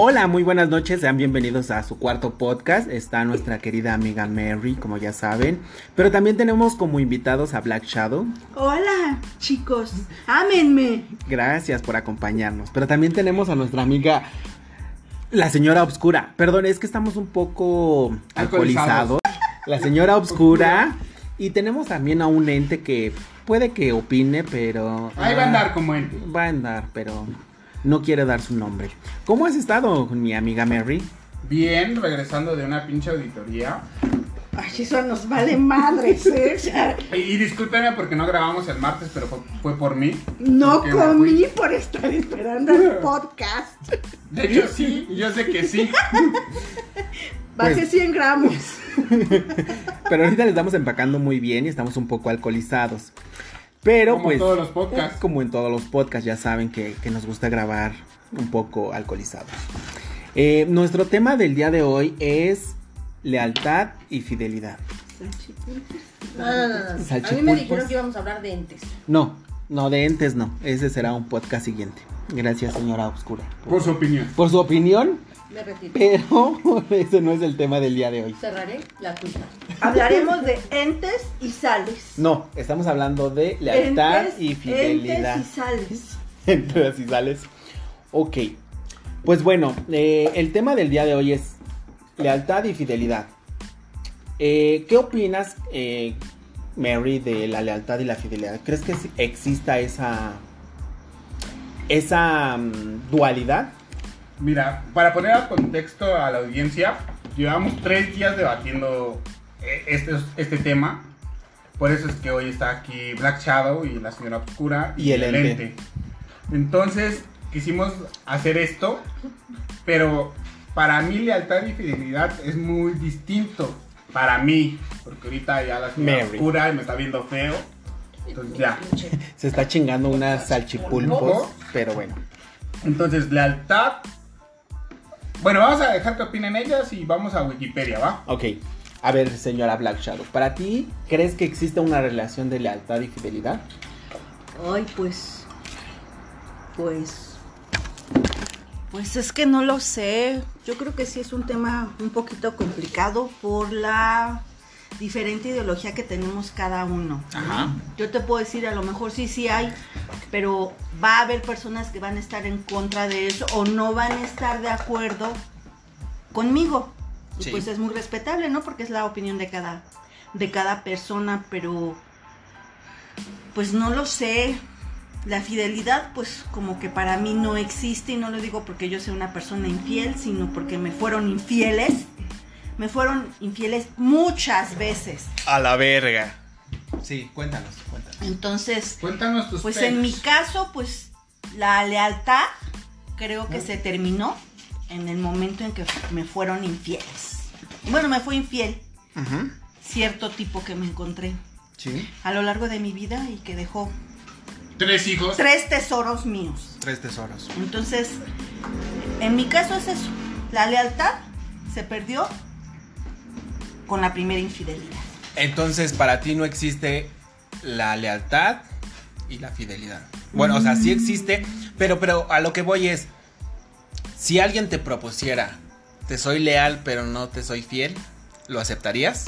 Hola, muy buenas noches, sean bienvenidos a su cuarto podcast. Está nuestra querida amiga Mary, como ya saben. Pero también tenemos como invitados a Black Shadow. Hola, chicos, ámenme. Gracias por acompañarnos. Pero también tenemos a nuestra amiga, la señora Obscura. Perdón, es que estamos un poco alcoholizados. La señora Obscura. Y tenemos también a un ente que puede que opine, pero... Ahí va a andar como ente. Va a andar, pero no quiere dar su nombre. ¿Cómo has estado, mi amiga Mary? Bien, regresando de una pinche auditoría. Ay, eso nos vale madres, ¿eh? Y, y discúlpeme porque no grabamos el martes, pero fue, fue por mí. No comí por estar esperando el podcast. De hecho, sí, yo sé que sí. Bajé Pues- 100 gramos. Pero ahorita le estamos empacando muy bien y estamos un poco alcoholizados. Pero Como pues... todos los podcasts. eh, Como en todos los podcasts, ya saben que, que nos gusta grabar un poco alcoholizados. Eh, nuestro tema del día de hoy es lealtad y fidelidad. No, no, no, no. A mí me dijeron que íbamos a hablar de entes. No, no, de entes no. Ese será un podcast siguiente. Gracias, señora Oscura. Por su opinión. Por su opinión, Me retiro. pero ese no es el tema del día de hoy. Cerraré la cuenta. Hablaremos de entes y sales. No, estamos hablando de lealtad Entes- y fidelidad. Entes y sales. Entonces, y sales. Ok. Pues bueno, eh, el tema del día de hoy es lealtad y fidelidad. Eh, ¿Qué opinas, eh, Mary, de la lealtad y la fidelidad? ¿Crees que exista esa, esa mm, dualidad? Mira, para poner al contexto a la audiencia, llevamos tres días debatiendo eh, este, este tema. Por eso es que hoy está aquí Black Shadow y la señora Oscura Y el ente. Entonces, quisimos hacer esto, pero para mí lealtad y fidelidad es muy distinto. Para mí, porque ahorita ya la señora Mary. Oscura me está viendo feo. Entonces ya. Se está chingando unas salchipulpos, pero bueno. Entonces, lealtad. Bueno, vamos a dejar que opinen ellas y vamos a Wikipedia, ¿va? Ok. A ver, señora Black Shadow, ¿para ti crees que existe una relación de lealtad y fidelidad? Ay, pues. Pues. Pues es que no lo sé. Yo creo que sí es un tema un poquito complicado por la diferente ideología que tenemos cada uno. Ajá. Yo te puedo decir, a lo mejor sí, sí hay, pero va a haber personas que van a estar en contra de eso o no van a estar de acuerdo conmigo. Y. Pues es muy respetable, ¿no? Porque es la opinión de cada, de cada persona, pero pues no lo sé. La fidelidad, pues como que para mí no existe y no lo digo porque yo sea una persona infiel, sino porque me fueron infieles. Me fueron infieles muchas veces. A la verga. Sí, cuéntanos, cuéntanos. Entonces, Cuéntanos tus pues en mi caso, pues la lealtad creo que se terminó en el momento en que me fueron infieles. Bueno, me fue infiel cierto tipo que me encontré Sí. a lo largo de mi vida y que dejó Tres hijos. tres tesoros míos. Tres tesoros. Entonces, en mi caso es eso. La lealtad se perdió con la primera infidelidad. Entonces, para ti no existe la lealtad y la fidelidad. Bueno, o sea, sí existe, pero, pero a lo que voy es, si alguien te propusiera, te soy leal, pero no te soy fiel, ¿lo aceptarías?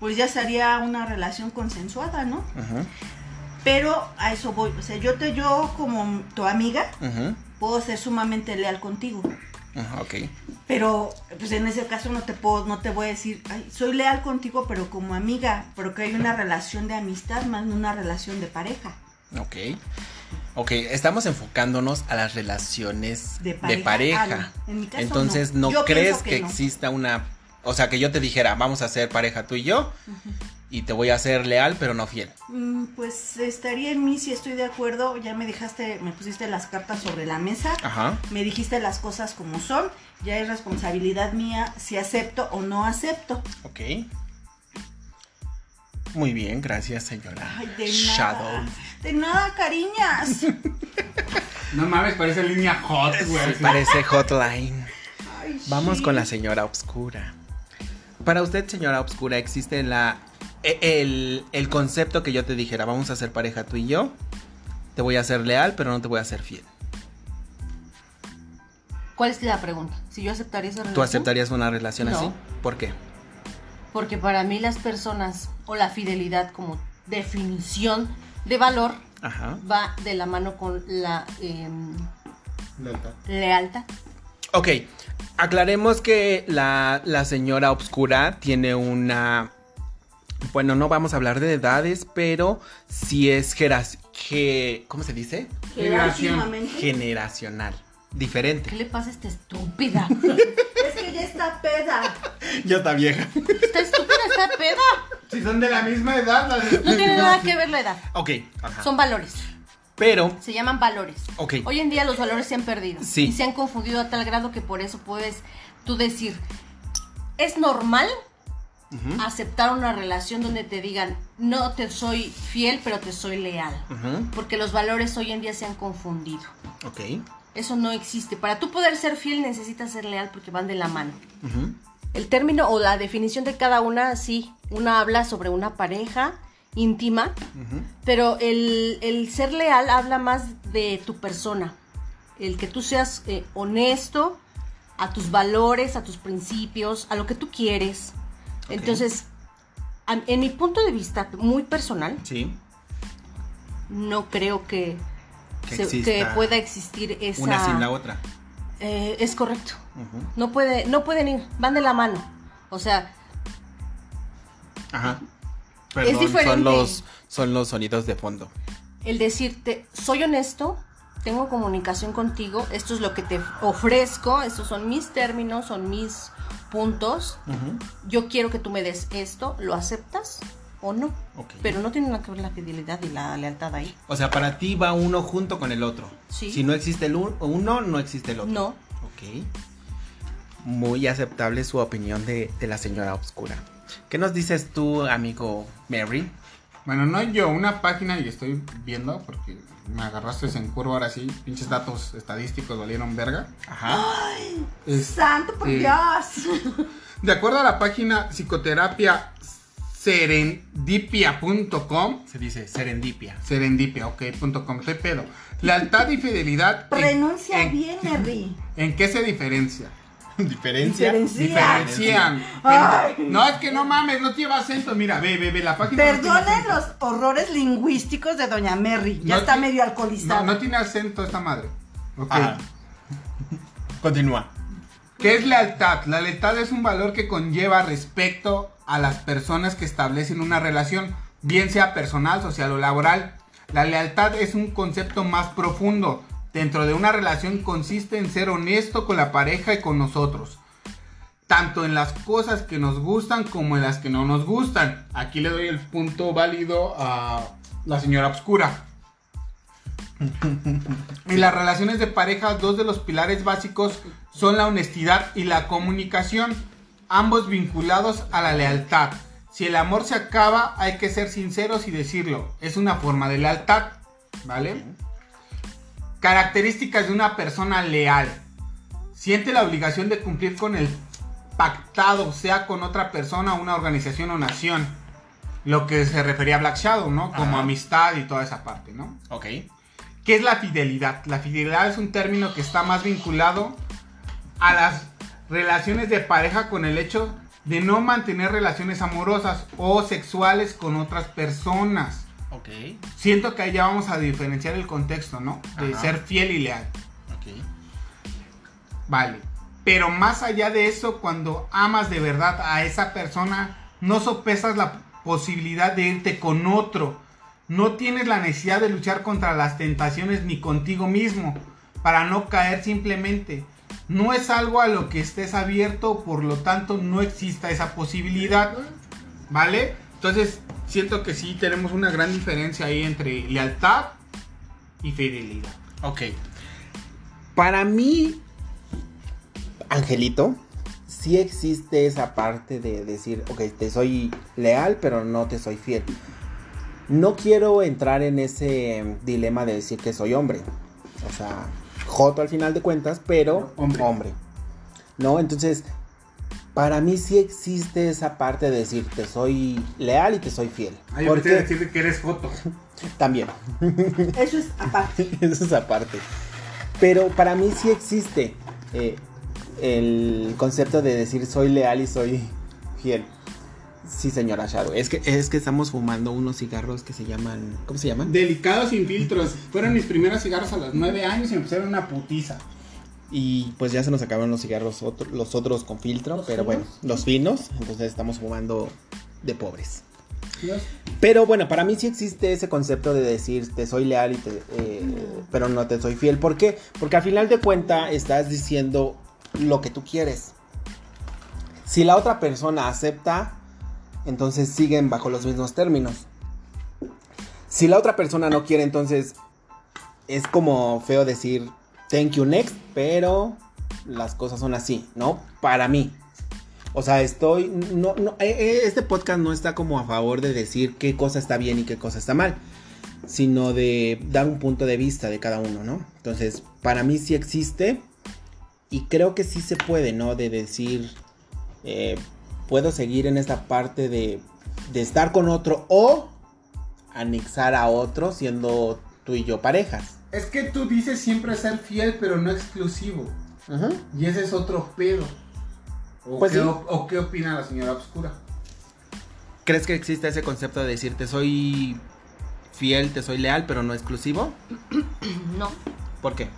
Pues ya sería una relación consensuada, ¿no? Pero a eso voy. O sea, yo te, yo como tu amiga, puedo ser sumamente leal contigo. Ok. Pero, pues en ese caso no te puedo, no te voy a decir, "Ay, soy leal contigo, pero como amiga, pero que hay una relación de amistad más no una relación de pareja. Ok. Ok, estamos enfocándonos a las relaciones De de pareja. Ah, no. En mi caso, Entonces, no. ¿no, Yo crees que, que no. exista una... O sea, que yo te dijera, vamos a ser pareja tú y yo, y te voy a ser leal, pero no fiel. Mm, Pues estaría en mí si estoy de acuerdo. Ya me dejaste, me pusiste las cartas sobre la mesa. Ajá. Me dijiste las cosas como son. Ya es responsabilidad mía si acepto o no acepto. Ok. Muy bien, gracias, señora. Ay, de Shadow. nada. De nada, cariñas. No mames, parece línea hot, güey. Parece hotline. Ay, Vamos sí. con la señora obscura. Para usted, señora obscura, existe la el, el concepto que yo te dijera, vamos a ser pareja tú y yo. Te voy a ser leal, pero no te voy a ser fiel. ¿Cuál es la pregunta? Si yo aceptaría esa relación. ¿Tú aceptarías una relación No. así? ¿Por qué? Porque para mí las personas o la fidelidad como definición de valor Ajá. va de la mano con la em, Lealtad. lealtad. Ok, aclaremos que la, la señora obscura tiene una... Bueno, no vamos a hablar de edades, pero sí es geras- ge- ¿Cómo se dice? Generacional. ¿Qué Diferente. le pasa a esta estúpida? Es que ya está peda. Ya está vieja. Esta estúpida está peda. Si son de la misma edad, las No tiene nada que ver la edad. Ok, ajá. Son valores. Pero, Se llaman valores. ok. Hoy en día los valores se han perdido. Sí. Y se han confundido a tal grado que por eso puedes tú decir, es normal Aceptar una relación donde te digan, no te soy fiel, pero te soy leal. Porque los valores hoy en día se han confundido. Ok. Eso no existe. Para tú poder ser fiel necesitas ser leal porque van de la mano. El término o la definición de cada una, sí, una habla sobre una pareja íntima, pero el, el ser leal habla más de tu persona. El que tú seas eh, honesto a tus valores, a tus principios, a lo que tú quieres. Entonces, en mi punto de vista muy personal, Sí. no creo que, Que se- exista que pueda existir esa... Una sin la otra. Eh, es correcto. No, puede, no pueden ir, van de la mano. O sea, Ajá. Perdón, diferente. Son los, son los sonidos de fondo. el decirte, soy honesto, tengo comunicación contigo, esto es lo que te ofrezco, estos son mis términos, son mis puntos, yo quiero que tú me des esto, ¿lo aceptas o no? Pero no tiene nada que ver la fidelidad y la lealtad ahí. O sea, para ti va uno junto con el otro. Sí. Si no existe el un- uno, no existe el otro. No. Ok. Muy aceptable su opinión de, de la señora Obscura. ¿Qué nos dices tú, amigo Mary? Bueno, no yo, una página y estoy viendo porque me agarraste en curva ahora sí, pinches datos estadísticos valieron verga. Ajá. Es- Santo por. Dios. de acuerdo a la página psicoterapia serendipia.com, Se dice serendipia. serendipia, ok, punto com, estoy pedo. Lealtad y fidelidad. Pronuncia en- bien, Henry. ¿En qué se diferencia? ¿Diferencia? Diferencia. Diferencian. Ay. No, es que no mames, no lleva acento. Mira, ve, ve, ve, la página. Perdonen los horrores lingüísticos de Doña Mary. Ya No está medio alcoholizada. No, no tiene acento esta madre. Ok. Ajá. Continúa. ¿Qué es lealtad? La lealtad es un valor que conlleva respecto a las personas que establecen una relación, bien sea personal, social o laboral. La lealtad es un concepto más profundo. Dentro de una relación consiste en ser honesto con la pareja y con nosotros. Tanto en las cosas que nos gustan como en las que no nos gustan. Aquí le doy el punto válido a la señora Obscura. En las relaciones de pareja, dos de los pilares básicos son la honestidad y la comunicación, ambos vinculados a la lealtad. Si el amor se acaba, hay que ser sinceros y decirlo. Es una forma de lealtad, ¿vale? Características de una persona leal. Siente la obligación de cumplir con el pactado, sea con otra persona, una organización o nación. Lo que se refería a Black Shadow, ¿no? Como Ajá. amistad y toda esa parte, ¿no? Ok. ¿Qué es la fidelidad? La fidelidad es un término que está más vinculado a las relaciones de pareja con el hecho de no mantener relaciones amorosas o sexuales con otras personas. Ok. Siento que ahí ya vamos a diferenciar el contexto, ¿no? De Ajá. ser fiel y leal. Ok. Vale. Pero más allá de eso, cuando amas de verdad a esa persona, no sopesas la posibilidad de irte con otro. No tienes la necesidad de luchar contra las tentaciones ni contigo mismo para no caer simplemente. No es algo a lo que estés abierto, por lo tanto no exista esa posibilidad. ¿Vale? Entonces, siento que sí tenemos una gran diferencia ahí entre lealtad y fidelidad. Ok. Para mí, Angelito, sí existe esa parte de decir, ok, te soy leal, pero no te soy fiel. No quiero entrar en ese dilema de decir que soy hombre. O sea, joto al final de cuentas, pero Hombre. hombre. ¿No? Entonces, para mí sí existe esa parte de decir, te soy leal y te soy fiel. Ay, Porque decirle que eres foto. también. Eso es aparte. Eso es aparte. Pero para mí sí existe. eh, el concepto de decir soy leal y soy fiel. Sí, señora Shadow. Es que, es que estamos fumando unos cigarros que se llaman. ¿Cómo se llaman? Delicados sin filtros. Fueron mis primeros cigarros a los nueve años y me pusieron una putiza. Y pues ya se nos acabaron los cigarros, otro- los otros con filtro, ¿Los pero finos? bueno, los finos. Entonces estamos fumando de pobres. Dios. Pero bueno, para mí sí existe ese concepto de decir te soy leal y te, eh, pero no te soy fiel. ¿Por qué? Porque al final de cuenta estás diciendo lo que tú quieres. Si la otra persona acepta, entonces siguen bajo los mismos términos. Si la otra persona no quiere, entonces es como feo decir thank you next, pero las cosas son así, ¿no? Para mí. O sea, estoy. No, eh, eh, este podcast no está como a favor de decir qué cosa está bien y qué cosa está mal. Sino de dar un punto de vista de cada uno, ¿no? Entonces, para mí sí existe. Y creo que sí se puede, ¿no? De decir. eh, puedo seguir en esta parte de, de estar con otro o anexar a otro siendo tú y yo parejas. Es que tú dices siempre ser fiel, pero no exclusivo. Y ese es otro pedo. ¿O, Pues qué, sí. o- o qué opina la señora Obscura? ¿Crees que existe ese concepto de decir te soy fiel, te soy leal, pero no exclusivo? No. ¿Por qué?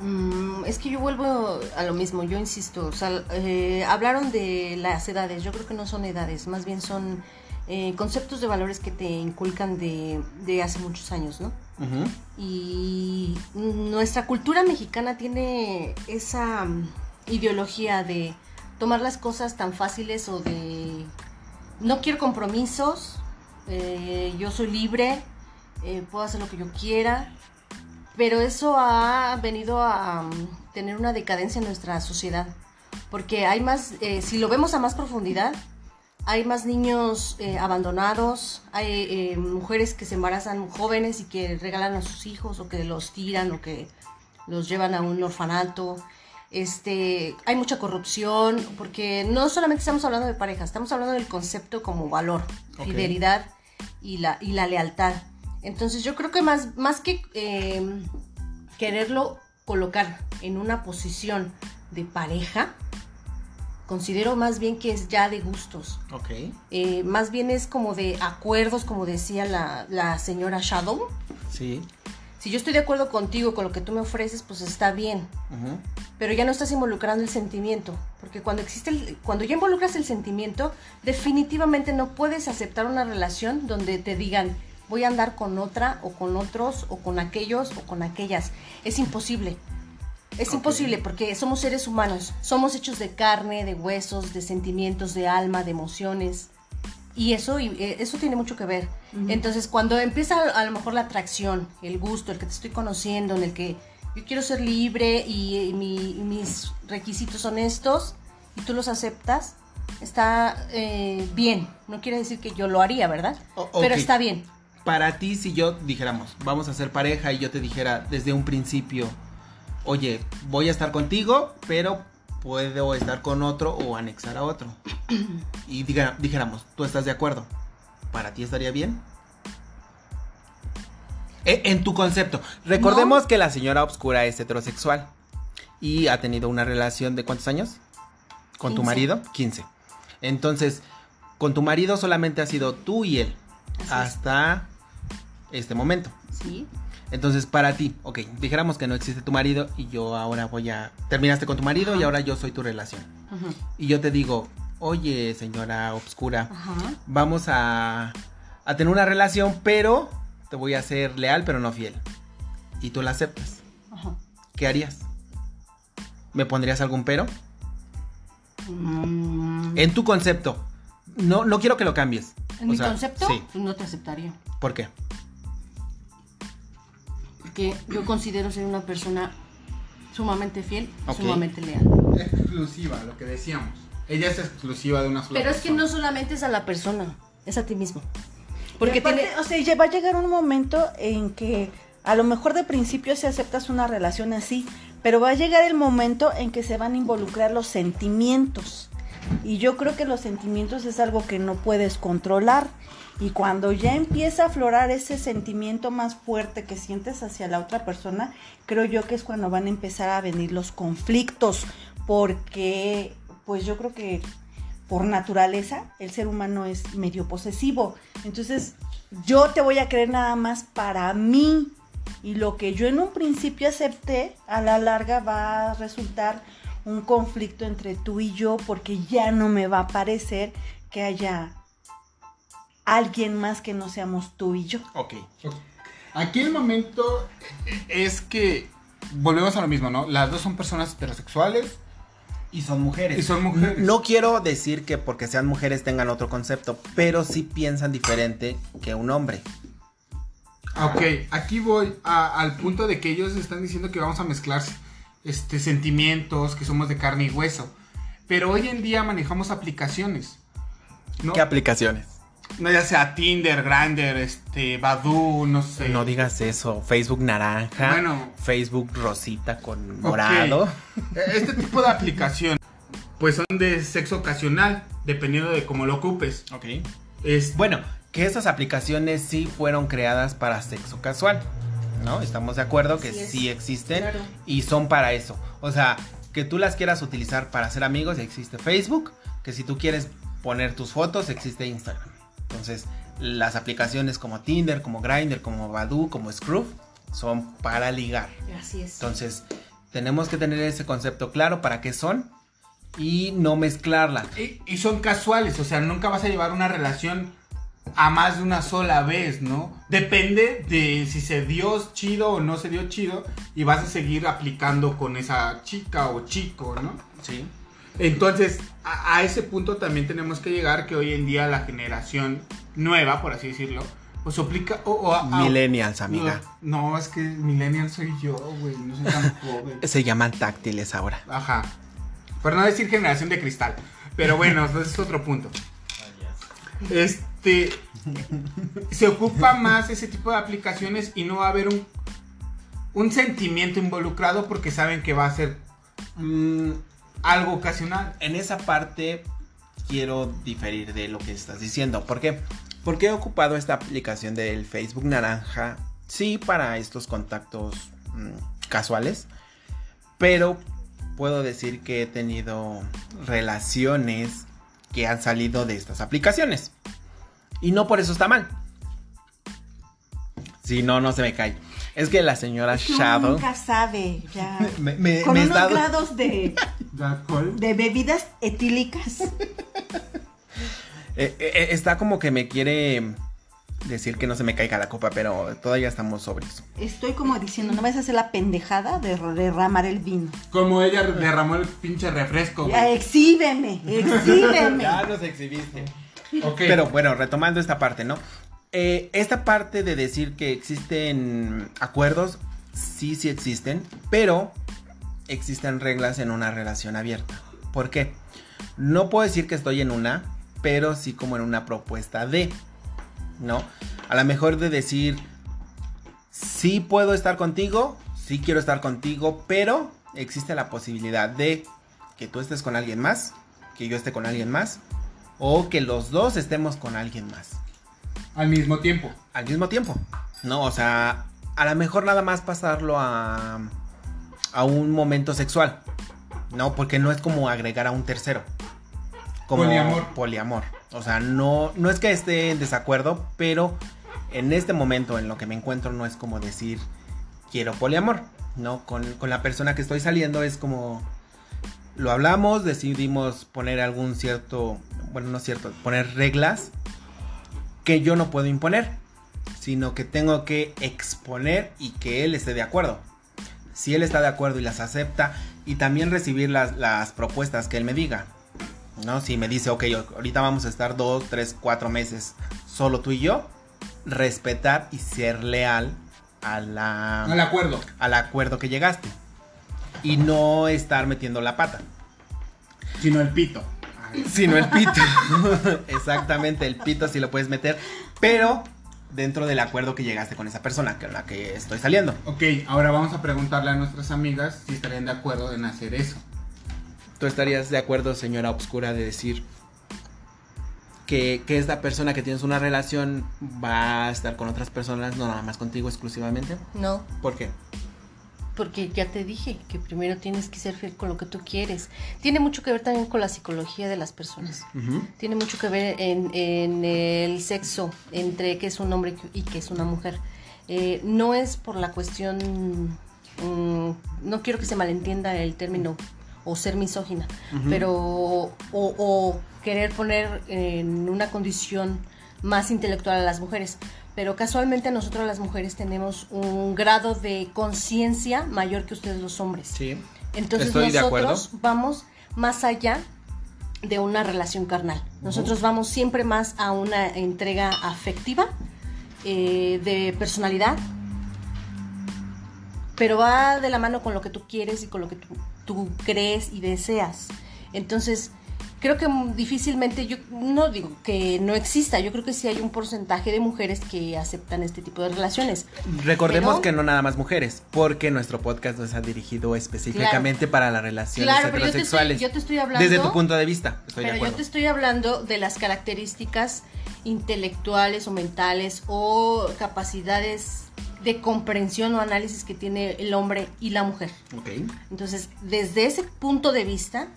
Mm, es que yo vuelvo a lo mismo, yo insisto, o sea, eh, hablaron de las edades, yo creo que no son edades, más bien son eh, conceptos de valores que te inculcan de, de hace muchos años, ¿no? Y nuestra cultura mexicana tiene esa mm, ideología de tomar las cosas tan fáciles o de no quiero compromisos, eh, yo soy libre, eh, puedo hacer lo que yo quiera, pero eso ha venido a mm, tener una decadencia en nuestra sociedad, porque hay más, eh, si lo vemos a más profundidad, hay más niños eh, abandonados, hay eh, mujeres que se embarazan jóvenes y que regalan a sus hijos o que los tiran o que los llevan a un orfanato. Este, hay mucha corrupción porque no solamente estamos hablando de pareja, estamos hablando del concepto como valor, fidelidad y la, y la lealtad. Entonces yo creo que más, más que eh, quererlo colocar en una posición de pareja, considero más bien que es ya de gustos. Ok. Eh, más bien es como de acuerdos, como decía la, la señora Shadow. Sí. Si yo estoy de acuerdo contigo con lo que tú me ofreces, pues está bien. Pero ya no estás involucrando el sentimiento. Porque cuando existe el- cuando ya involucras el sentimiento, definitivamente no puedes aceptar una relación donde te digan voy a andar con otra o con otros o con aquellos o con aquellas. Es imposible. Es imposible porque somos seres humanos. Somos hechos de carne, de huesos, de sentimientos, de alma, de emociones. Y eso, y, eh, eso tiene mucho que ver. Entonces, cuando empieza a, a lo mejor la atracción, el gusto, el que te estoy conociendo, en el que yo quiero ser libre y, mi- y mis requisitos son estos, y tú los aceptas, está eh, bien. No quiere decir que yo lo haría, ¿verdad? O- Pero está bien. Para ti, si yo dijéramos, vamos a ser pareja y yo te dijera desde un principio, oye, voy a estar contigo, pero puedo estar con otro o anexar a otro. Y diga- dijéramos, ¿tú estás de acuerdo? ¿Para ti estaría bien? E- En tu concepto. Recordemos que la señora Obscura es heterosexual y ha tenido una relación de cuántos años? ¿Con tu 15. marido? 15. Entonces, con tu marido solamente ha sido tú y él Así es. hasta este momento. Sí. Entonces, para ti, ok, dijéramos que no existe tu marido y yo ahora voy a... Terminaste con tu marido y ahora yo soy tu relación. Y yo te digo, oye, señora Obscura, Ajá. vamos a, a tener una relación, pero te voy a ser leal, pero no fiel. Y tú la aceptas. Ajá. ¿Qué harías? ¿Me pondrías algún pero? Mm, En tu concepto. No, no quiero que lo cambies. ¿En O mi sea, concepto? Sí. No te aceptaría. ¿Por qué? Porque yo considero ser una persona sumamente fiel, sumamente leal. Exclusiva, lo que decíamos. Ella es exclusiva de una sola Pero es que no solamente es a la persona, es a ti mismo. Porque tiene... o sea, ya va a llegar un momento en que a lo mejor de principio si aceptas una relación así, pero va a llegar el momento en que se van a involucrar los sentimientos. Y yo creo que los sentimientos es algo que no puedes controlar. Y cuando ya empieza a aflorar ese sentimiento más fuerte que sientes hacia la otra persona, creo yo que es cuando van a empezar a venir los conflictos, porque pues yo creo que por naturaleza el ser humano es medio posesivo. Entonces, yo te voy a creer nada más para mí. Y lo que yo en un principio acepté, a la larga va a resultar un conflicto entre tú y yo porque ya no me va a parecer que haya alguien más que no seamos tú y yo. Ok. Aquí el momento es que volvemos a lo mismo, ¿no? Las dos son personas heterosexuales Y son mujeres. y son mujeres. No quiero decir que porque sean mujeres tengan otro concepto, pero sí piensan diferente que un hombre. Ok, aquí voy a- al punto de que ellos están diciendo que vamos a mezclar este, sentimientos, que somos de carne y hueso. Pero hoy en día manejamos aplicaciones. ¿no? ¿Qué aplicaciones? No, ya sea Tinder, Grindr, este, Badoo, no sé. No digas eso. Facebook naranja. Bueno. Facebook rosita con morado. Este tipo de aplicación, pues son de sexo ocasional, dependiendo de cómo lo ocupes. Ok. Es, Bueno, que esas aplicaciones sí fueron creadas para sexo casual. ¿No? Estamos de acuerdo que sí existen Claro. y son para eso. O sea, que tú las quieras utilizar para ser amigos, existe Facebook. Que si tú quieres poner tus fotos, existe Instagram. Entonces, las aplicaciones como Tinder, como Grindr, como Badoo, como Scroof, son para ligar. Así es. Entonces, tenemos que tener ese concepto claro para qué son y no mezclarla. y, y son casuales, o sea, nunca vas a llevar una relación a más de una sola vez, ¿no? Depende de si se dio chido o no se dio chido y vas a seguir aplicando con esa chica o chico, ¿no? Sí. Entonces, a, a ese punto también tenemos que llegar que hoy en día la generación nueva, por así decirlo, pues aplica... O, o a- a- Millennials, amiga. No, no, es que millennial soy yo, güey, no soy tan joven. Se llaman táctiles ahora. Ajá. Por no decir generación de cristal. Pero bueno, ese es otro punto. Este. Se ocupa más ese tipo de aplicaciones y no va a haber un, un sentimiento involucrado porque saben que va a ser mm, algo ocasional. En esa parte quiero diferir de lo que estás diciendo. ¿Por qué? Porque he ocupado esta aplicación del Facebook Naranja, sí, para estos contactos mm, casuales, pero puedo decir que he tenido relaciones que han salido de estas aplicaciones. Y no por eso está mal. Si no, no se me cae. Es que la señora Es que uno Shadow... nunca sabe, ya. Me, me- Con me unos está- grados de, ¿De alcohol? de bebidas etílicas. Eh, eh, está como que me quiere decir que no se me caiga la copa, pero todavía estamos sobrios. Estoy como diciendo, no vas a hacer la pendejada de derramar el vino. Como ella derramó el pinche refresco, Ya, güey. exhíbeme, exhíbeme. nos exhibiste. Pero bueno, retomando esta parte, ¿no? Eh, esta parte de decir que existen acuerdos, sí, sí existen, pero existen reglas en una relación abierta. ¿Por qué? No puedo decir que estoy en una, pero sí como en una propuesta de, ¿no? A lo mejor de decir, sí puedo estar contigo, sí quiero estar contigo, pero existe la posibilidad de que tú estés con alguien más, que yo esté con alguien más, o que los dos estemos con alguien más Al mismo tiempo. al mismo tiempo. No, o sea, a lo mejor nada más pasarlo a, a un momento sexual. No, porque no es como agregar a un tercero. Como Poliamor. Poliamor. O sea, no, no es que esté en desacuerdo, pero en este momento en lo que me encuentro no es como decir quiero poliamor. No, con, con la persona que estoy saliendo es como lo hablamos, decidimos poner algún cierto, bueno, no cierto, poner reglas que yo no puedo imponer, sino que tengo que exponer y que él esté de acuerdo. Si él está de acuerdo y las acepta, y también recibir las, las propuestas que él me diga. ¿No? Si me dice, ok, ahorita vamos a estar dos, tres, cuatro meses solo tú y yo, respetar y ser leal a la, Al acuerdo. al acuerdo que llegaste. Y no estar metiendo la pata. Sino el pito. Sino el pito. Exactamente, el pito sí lo puedes meter, pero dentro del acuerdo que llegaste con esa persona con la que estoy saliendo. Ok, ahora vamos a preguntarle a nuestras amigas si estarían de acuerdo en hacer eso. ¿Tú estarías de acuerdo, señora Obscura, de decir, que, que esta persona que tienes una relación va a estar con otras personas, no nada más contigo exclusivamente. No, ¿Por qué? Porque ya te dije que primero tienes que ser fiel con lo que tú quieres. Tiene mucho que ver también con la psicología de las personas. Tiene mucho que ver en, en el sexo entre que es un hombre y que es una mujer. Eh, no es por la cuestión, mm, no quiero que se malentienda el término o ser misógina, pero o, o querer poner en una condición más intelectual a las mujeres. Pero casualmente nosotros las mujeres tenemos un grado de conciencia mayor que ustedes los hombres. Sí. Entonces Estoy de acuerdo. nosotros vamos más allá de una relación carnal. Nosotros vamos siempre más a una entrega afectiva, eh, de personalidad, pero va de la mano con lo que tú quieres y con lo que tú, tú crees y deseas. Entonces, creo que difícilmente, yo no digo que no exista, yo creo que sí hay un porcentaje de mujeres que aceptan este tipo de relaciones. Recordemos Pero- que no nada más mujeres, porque nuestro podcast no está dirigido específicamente para las relaciones Claro, pero yo te, estoy, heterosexuales. yo te estoy hablando... Desde tu punto de vista, estoy de Pero yo te estoy hablando de las características intelectuales o mentales o capacidades de comprensión o análisis que tiene el hombre y la mujer. Ok. Entonces, desde ese punto de vista,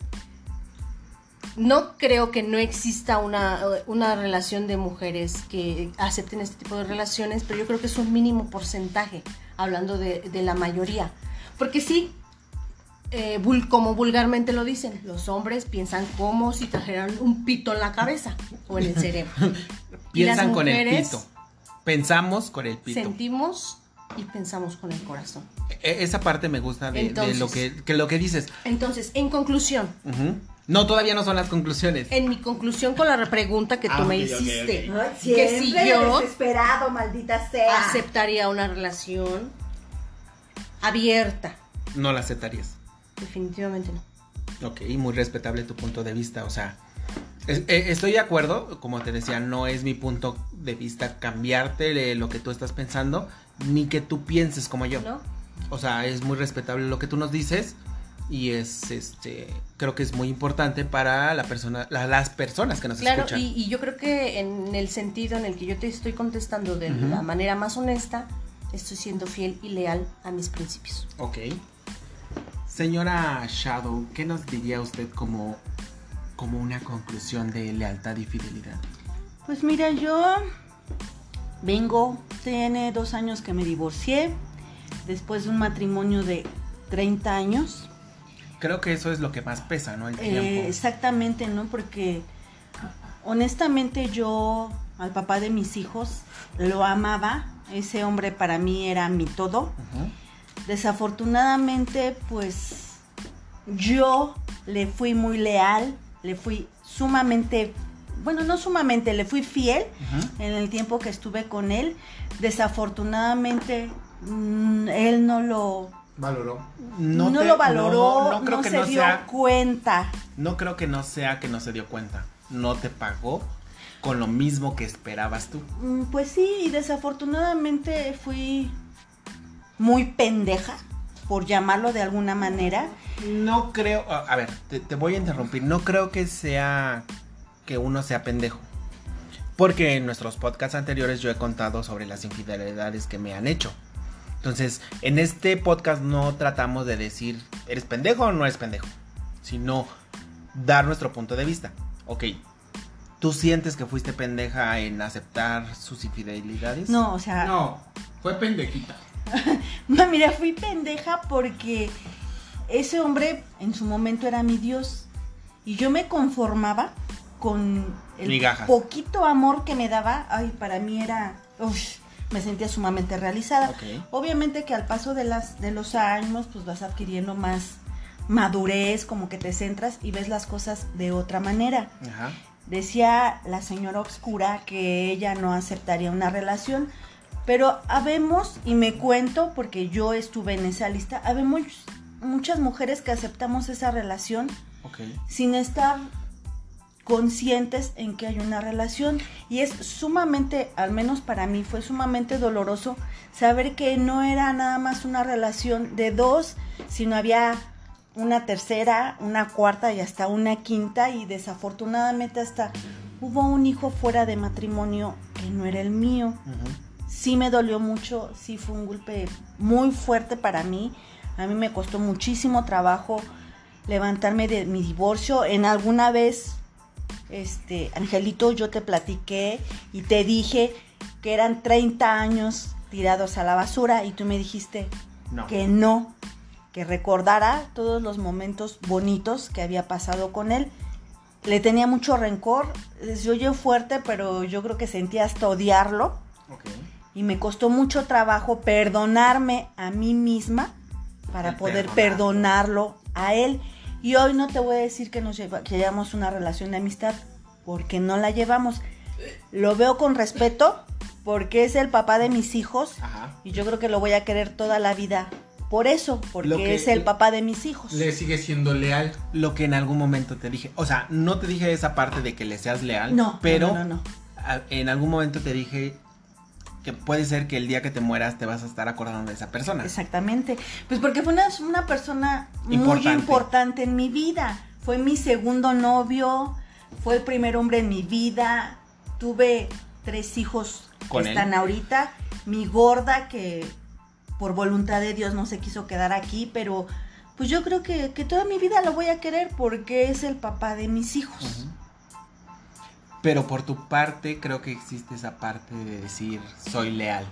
no creo que no exista una, una relación de mujeres que acepten este tipo de relaciones, pero yo creo que es un mínimo porcentaje, hablando de, de la mayoría. Porque sí, eh, vul- como vulgarmente lo dicen, los hombres piensan como si trajeran un pito en la cabeza o en el cerebro. Y las Piensan con el pito. Pensamos con el pito. Sentimos y pensamos con el corazón. E- Esa parte me gusta de, lo que, que lo que dices. Entonces, en conclusión. No, todavía no son las conclusiones. en mi conclusión con la pregunta que tú Ah, me hiciste, que si yo desesperado, maldita sea. aceptaría una relación abierta, No la aceptarías. definitivamente no. Ok, muy respetable tu punto de vista. O sea, es- eh, estoy de acuerdo. Como te decía, no es mi punto de vista cambiarte de lo que tú estás pensando, ni que tú pienses como yo. ¿No? O sea, es muy respetable lo que tú nos dices. Y es, este, creo que es muy importante para la persona, la- las personas que nos Claro, escuchan. y, y yo creo que en el sentido en el que yo te estoy contestando de la manera más honesta, estoy siendo fiel y leal a mis principios. Ok. Señora Shadow, ¿qué nos diría usted como, como una conclusión de lealtad y fidelidad? Pues mira, yo vengo, tiene dos años que me divorcié, después de un matrimonio de 30 años. Creo que eso es lo que más pesa, ¿no? El tiempo. Eh, exactamente, ¿no? Porque honestamente yo al papá de mis hijos lo amaba, ese hombre para mí era mi todo. Desafortunadamente, pues yo le fui muy leal, le fui sumamente, bueno, no sumamente, le fui fiel en el tiempo que estuve con él. Desafortunadamente, mm, él no lo, Valoró. no, te- lo valoró, no- no, no creo que se no dio sea, cuenta. no creo que no sea que no se dio cuenta. No te pagó con lo mismo que esperabas tú. Mm, Pues sí, y desafortunadamente fui muy pendeja, por llamarlo de alguna manera. No creo, a, a ver, te, te voy a interrumpir. No creo que sea que uno sea pendejo. Porque en nuestros podcasts anteriores yo he contado sobre las infidelidades que me han hecho. Entonces, en este podcast no tratamos de decir, ¿eres pendejo o no eres pendejo? Sino dar nuestro punto de vista. Ok, ¿tú sientes que fuiste pendeja en aceptar sus infidelidades? No, o sea, No, fue pendejita. No, mira, fui pendeja porque ese hombre en su momento era mi Dios y yo me conformaba con el Migajas. poquito amor que me daba. Ay, para mí era, uf, me sentía sumamente realizada. Obviamente que al paso de las de los años, pues vas adquiriendo más madurez, como que te centras y ves las cosas de otra manera. Ajá. Decía la señora Obscura que ella no aceptaría una relación, pero habemos, y me cuento porque yo estuve en esa lista, habemos muchas mujeres que aceptamos esa relación sin estar conscientes en que hay una relación y es sumamente, al menos para mí fue sumamente doloroso saber que no era nada más una relación de dos, sino había una tercera, una cuarta y hasta una quinta y desafortunadamente hasta hubo un hijo fuera de matrimonio que no era el mío. Sí me dolió mucho, sí fue un golpe muy fuerte para mí. A mí me costó muchísimo trabajo levantarme de mi divorcio. En alguna vez, este, Angelito, yo te platiqué y te dije que eran 30 años tirados a la basura y tú me dijiste No. que no, que recordara todos los momentos bonitos que había pasado con él. Le tenía mucho rencor, se oye fuerte, pero yo creo que sentía hasta odiarlo y me costó mucho trabajo perdonarme a mí misma para El poder perdonarlo a él. Y hoy no te voy a decir que nos lleva, que llevamos una relación de amistad, porque no la llevamos. Lo veo con respeto, porque es el papá de mis hijos Ajá. y yo creo que lo voy a querer toda la vida. Por eso, porque Lo que- es el papá de mis hijos. Le sigue siendo leal. Lo que en algún momento te dije, o sea, no te dije esa parte de que le seas leal, No, pero no, no, no. en algún momento te dije que puede ser que el día que te mueras te vas a estar acordando de esa persona. Exactamente. Pues porque fue una, una persona muy Importante. en mi vida. Fue mi segundo novio, fue el primer hombre en mi vida. Tuve tres hijos ¿Con que él? están ahorita. Mi gorda que por voluntad de Dios no se quiso quedar aquí, pero pues yo creo que, que toda mi vida lo voy a querer porque es el papá de mis hijos. Pero por tu parte creo que existe esa parte de decir soy leal.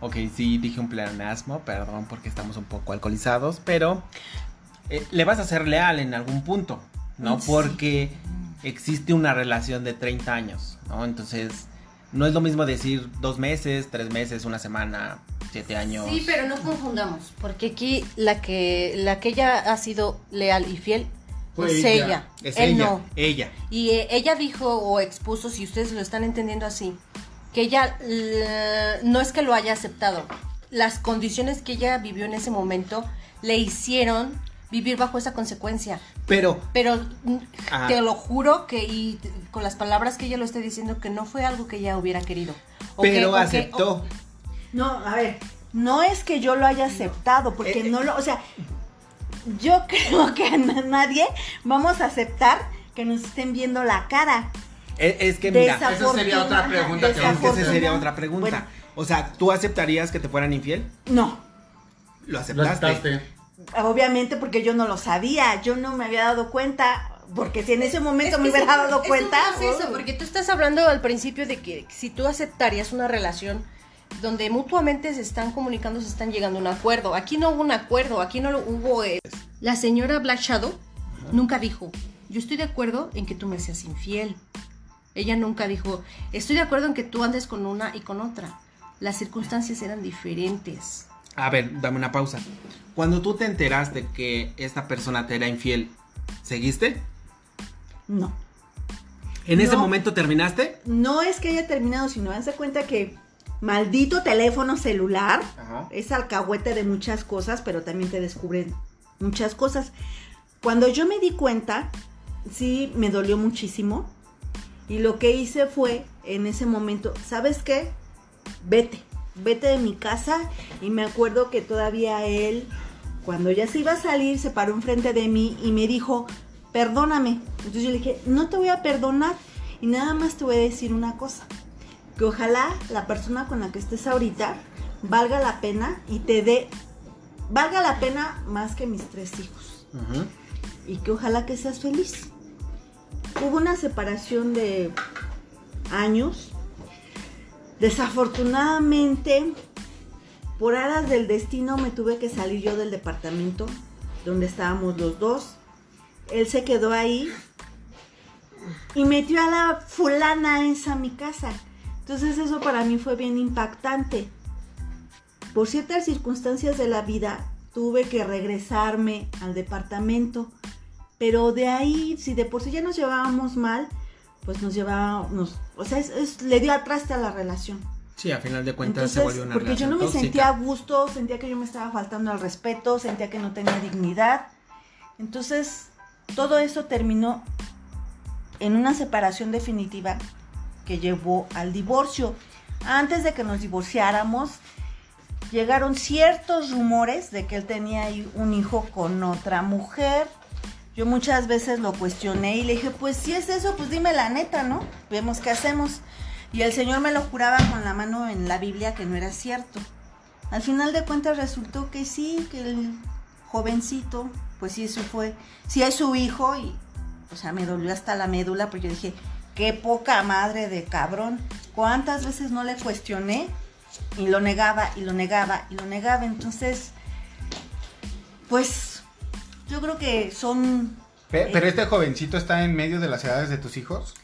Ok, sí dije un pleonasmo, perdón porque estamos un poco alcoholizados, pero eh, le vas a ser leal en algún punto, ¿no? Sí. Porque existe una relación de 30 años, ¿no? Entonces, no es lo mismo decir dos meses, tres meses, una semana, siete años. Sí, pero no confundamos, porque aquí la que la que ella ha sido leal y fiel Fue es ella. ella. Es Él ella, no. ella. Y eh, ella dijo o expuso, si ustedes lo están entendiendo así, que ella eh, no es que lo haya aceptado. Las condiciones que ella vivió en ese momento le hicieron vivir bajo esa consecuencia. Pero Pero Ajá. te lo juro que, y con las palabras que ella lo está diciendo, que no fue algo que ella hubiera querido. O que- pero o que- aceptó. o- No, a ver, no es que yo lo haya aceptado, porque Eh, no lo, o sea, yo creo que nadie vamos a aceptar que nos estén viendo la cara. Es, es que mira, Esa sería otra pregunta que es que esa sería otra pregunta. Bueno, O sea, ¿tú aceptarías que te fueran infiel? no, Lo Lo aceptaste. aceptaste. obviamente porque yo no lo sabía, yo no me había dado cuenta, porque si en ese momento Es me hubiera es dado es cuenta. un proceso, uh, porque tú estás hablando al principio de que si tú aceptarías una relación donde mutuamente se están comunicando, se están llegando a un acuerdo. Aquí no hubo un acuerdo, aquí no lo hubo... eh, La señora Black Shadow nunca dijo, yo estoy de acuerdo en que tú me seas infiel. Ella nunca dijo, estoy de acuerdo en que tú andes con una y con otra. Las circunstancias eran diferentes. A ver, dame una pausa. Cuando tú te enteraste que esta persona te era infiel, ¿seguiste? no. ¿En ese momento terminaste? No es que haya terminado, sino dense cuenta que maldito teléfono celular Ajá. es alcahuete de muchas cosas, pero también te descubren muchas cosas. Cuando yo me di cuenta, sí me dolió muchísimo. Y lo que hice fue, en ese momento, ¿sabes qué? Vete, vete de mi casa. Y me acuerdo que todavía él, cuando ya se iba a salir, se paró enfrente de mí y me dijo, perdóname. Entonces yo le dije, no te voy a perdonar. Y nada más te voy a decir una cosa. Que ojalá la persona con la que estés ahorita valga la pena y te dé, valga la pena más que mis tres hijos. Y que ojalá que seas feliz. Hubo una separación de años. Desafortunadamente, por aras del destino, me tuve que salir yo del departamento donde estábamos los dos. Él se quedó ahí y metió a la fulana esa a mi casa. Entonces eso para mí fue bien impactante. Por ciertas circunstancias de la vida tuve que regresarme al departamento. Pero de ahí, si de por sí ya nos llevábamos mal, pues nos llevábamos, o sea, es- es- le dio atraste a la relación. Sí, a final de cuentas se volvió una porque yo no me tóxica. sentía a gusto, sentía que yo me estaba faltando al respeto, sentía que no tenía dignidad. Entonces, todo eso terminó en una separación definitiva que llevó al divorcio. Antes de que nos divorciáramos, llegaron ciertos rumores de que él tenía un hijo con otra mujer. Yo muchas veces lo cuestioné y le dije, pues si es eso, pues dime la neta, ¿no? Vemos qué hacemos. Y el Señor me lo juraba con la mano en la Biblia que no era cierto. Al final de cuentas resultó que sí, que el jovencito, pues sí, eso fue, sí es su hijo y, o sea, me dolió hasta la médula, porque yo dije, qué poca madre de cabrón. ¿Cuántas veces no le cuestioné? Y lo negaba, y lo negaba, y lo negaba. Entonces, pues, yo creo que son... Pe- Pero este jovencito está en medio de las edades de tus hijos.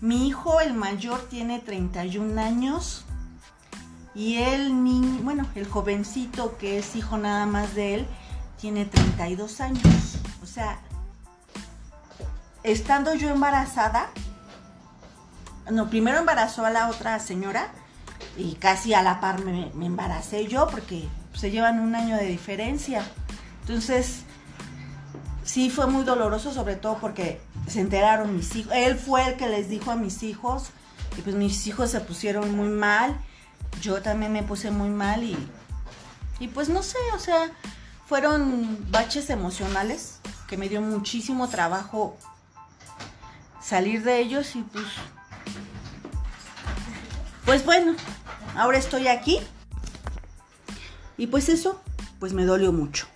Mi hijo, el mayor, tiene 31 años. Y el niño, bueno, el jovencito que es hijo nada más de él, tiene 32 años. O sea, estando yo embarazada, no, primero embarazó a la otra señora y casi a la par me, me embaracé yo porque se llevan un año de diferencia. Entonces, sí fue muy doloroso, sobre todo porque se enteraron mis hijos. Él fue el que les dijo a mis hijos y pues mis hijos se pusieron muy mal. Yo también me puse muy mal y, y pues no sé, o sea, fueron baches emocionales que me dio muchísimo trabajo salir de ellos y pues pues bueno, ahora estoy aquí y pues eso pues me dolió mucho.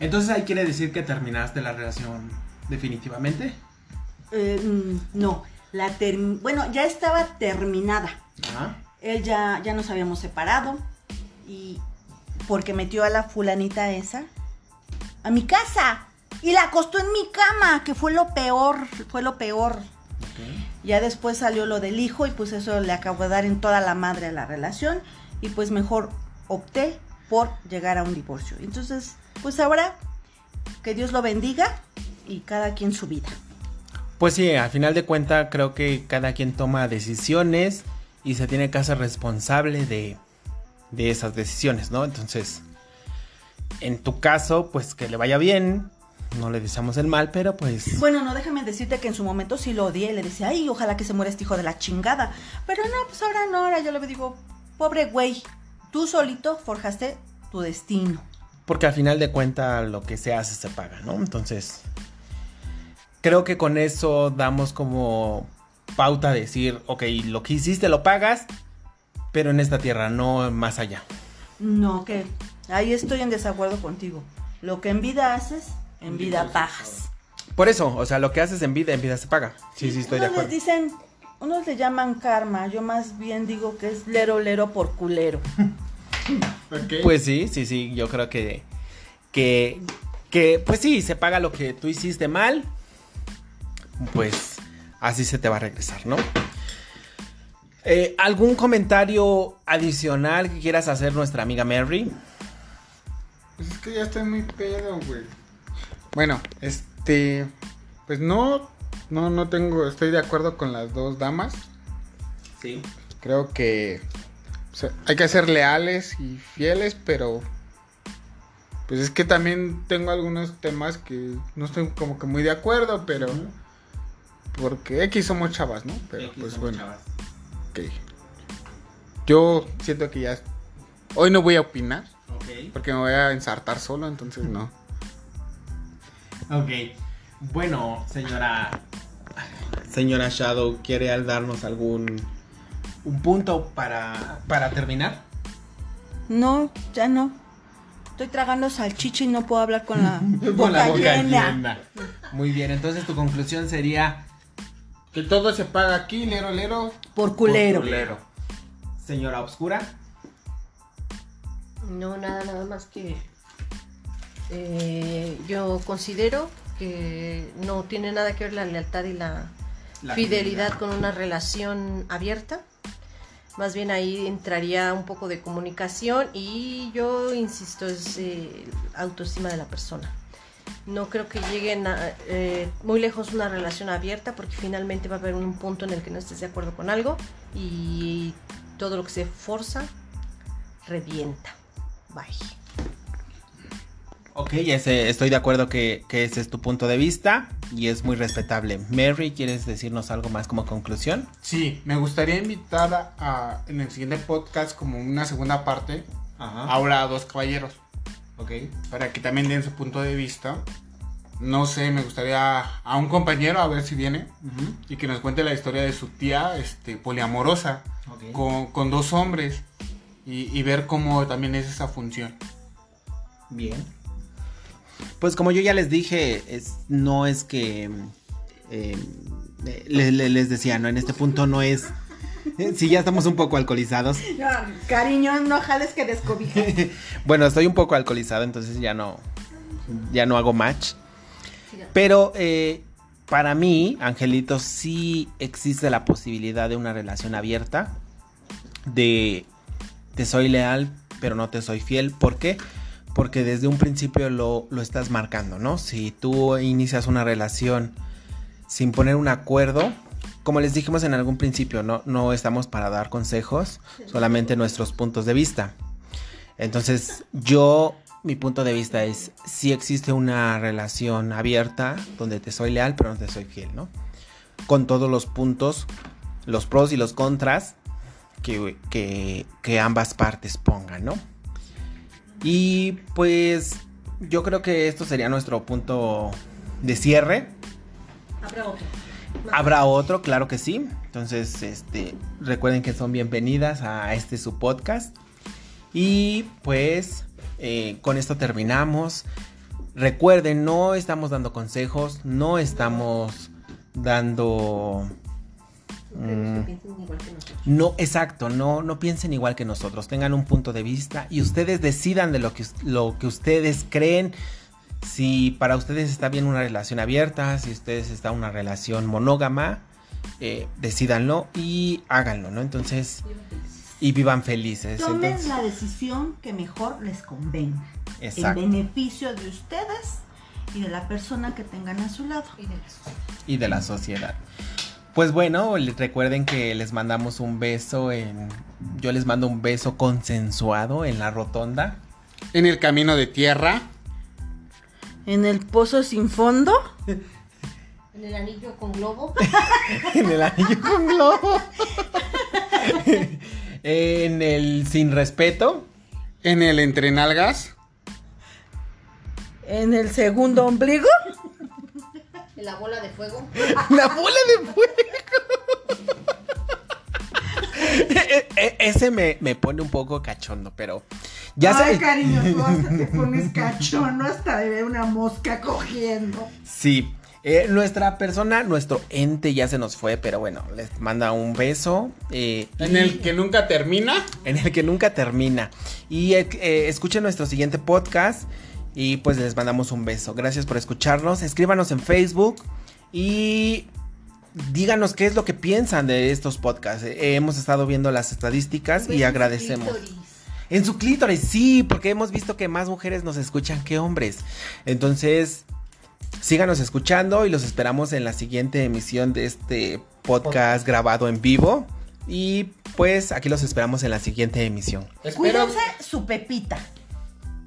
Entonces ahí quiere decir que terminaste la relación definitivamente. Eh, mm, no, la term- bueno, ya estaba terminada. Ajá. Él ya, ya nos habíamos separado y porque metió a la fulanita esa a mi casa y la acostó en mi cama, que fue lo peor, fue lo peor. Ya después salió lo del hijo y pues eso le acabó de dar en toda la madre a la relación y pues mejor opté por llegar a un divorcio. Entonces, pues ahora que Dios lo bendiga y cada quien su vida. Pues sí, al final de cuentas creo que cada quien toma decisiones y se tiene que hacer responsable de, de esas decisiones, ¿no? Entonces, en tu caso, pues que le vaya bien, no le deseamos el mal, pero pues... Bueno, no déjame decirte que en su momento sí lo odié, le decía, ay, ojalá que se muera este hijo de la chingada. Pero no, pues ahora no, ahora yo le digo, pobre güey, tú solito forjaste tu destino. Porque al final de cuentas lo que se hace se paga, ¿no? Entonces, creo que con eso damos como pauta a decir, ok, lo que hiciste lo pagas, pero en esta tierra, no más allá. No, que ahí estoy en desacuerdo contigo. Lo que en vida haces, en vida pagas. Por eso, o sea, lo que haces en vida, en vida se paga. Sí, sí, estoy de acuerdo. les dicen, unos le llaman karma, yo más bien digo que es lero lero por culero. Pues sí, sí, sí, yo creo que, que, que, pues sí, se paga lo que tú hiciste mal, pues así se te va a regresar, ¿no? Eh, ¿Algún comentario adicional que quieras hacer nuestra amiga Mary? Pues es que ya estoy muy pedo, güey. Bueno, este. Pues no. No, no tengo. Estoy de acuerdo con las dos damas. Sí. Creo que. o sea, hay que ser leales y fieles, pero. Pues es que también tengo algunos temas que no estoy como que muy de acuerdo, pero. Porque X somos chavas, ¿no? Pero pues bueno. Ok. Yo siento que ya. Hoy no voy a opinar. Porque me voy a ensartar solo, entonces no. Ok. Bueno, señora. Señora Shadow, ¿quiere darnos algún un punto para, para terminar? No, ya no. Estoy tragando salchicha y no puedo hablar con la Con boca, la boca llena. llena. Muy bien, entonces tu conclusión sería, Que todo se paga aquí, lero, lero. Por culero. por culero. señora Obscura. No, nada, nada más que eh, yo considero que no tiene nada que ver la lealtad y la, La fidelidad fidelidad. con una relación abierta. Más bien ahí entraría un poco de comunicación y yo insisto, es eh, autoestima de la persona. No creo que lleguen a, eh, muy lejos una relación abierta porque finalmente va a haber un punto en el que no estés de acuerdo con algo y todo lo que se forza revienta. Bye. Ok, ese, estoy de acuerdo que, que ese es tu punto de vista y es muy respetable. Mary, ¿quieres decirnos algo más como conclusión? Sí, me gustaría invitar a, a- en el siguiente podcast, como una segunda parte, Ajá. ahora a dos caballeros. Ok. Para que también den su punto de vista. no sé, me gustaría a un compañero a ver si viene y que nos cuente la historia de su tía este, poliamorosa Ok. con, con dos hombres y, y ver cómo también es esa función. Bien. Pues como yo ya les dije, es, no es que... eh, le- le- les decía, ¿no? En este punto no es... eh, Si ya estamos un poco alcoholizados. Cariño, no jales que descobija. Bueno, estoy un poco alcoholizado, entonces ya no, ya no hago match. Pero eh, para mí, Angelito, sí existe la posibilidad de una relación abierta. De te soy leal, pero no te soy fiel. ¿Por qué? Porque desde un principio lo, lo estás marcando, ¿no? Si tú inicias una relación sin poner un acuerdo, como les dijimos en algún principio, no, no estamos para dar consejos, solamente nuestros puntos de vista. Entonces, yo, mi punto de vista es, si existe una relación abierta donde te soy leal, pero no te soy fiel, ¿no? Con todos los puntos, los pros y los contras que, que ambas partes pongan, ¿no? Y pues yo creo que esto sería nuestro punto de cierre. Habrá otro. Habrá otro, claro que sí. Entonces, este, recuerden que son bienvenidas a este su podcast. Y pues eh, con esto terminamos. Recuerden, no estamos dando consejos, no estamos dando... Mm, que piensen igual que nosotros. no, exacto, no, no piensen igual que nosotros, tengan un punto de vista y ustedes decidan de lo que, lo que ustedes creen. Si para ustedes está bien una relación abierta, si ustedes está una relación monógama, eh, decídanlo y háganlo, ¿no? Entonces, y vivan felices. Tomen Entonces, la decisión que mejor les convenga. Exacto. En beneficio de ustedes y de la persona que tengan a su lado. Y de la sociedad. y de la sociedad. Pues bueno, recuerden que les mandamos un beso en... Yo les mando un beso consensuado en la rotonda. En el camino de tierra, En el pozo sin fondo. En el anillo con globo. En el anillo con globo. en el sin respeto. en el entrenalgas, En el segundo ombligo. En la bola de fuego. La bola de fuego. E- e- Ese me, me pone un poco cachondo, pero ya Ay, sé. cariño, tú hasta te pones cachono hasta de ver una mosca cogiendo. Sí, eh, nuestra persona, nuestro ente ya se nos fue, pero bueno, les manda un beso. eh, en y- el que nunca termina. en el que nunca termina. Y eh, eh, escuchen nuestro siguiente podcast y pues les mandamos un beso. Gracias por escucharnos. Escríbanos en Facebook y díganos qué es lo que piensan de estos podcasts. Eh, hemos estado viendo las estadísticas y agradecemos. Clítoris. En su clítoris, sí, porque hemos visto que más mujeres nos escuchan que hombres. Entonces, síganos escuchando y los esperamos en la siguiente emisión de este podcast grabado en vivo. Y pues aquí los esperamos en la siguiente emisión. Espero, Cuídense su pepita.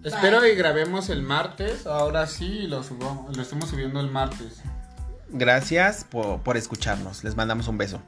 espero y grabemos el martes. Ahora sí, lo, subamos, lo estamos subiendo el martes. Gracias por, por escucharnos. Les mandamos un beso.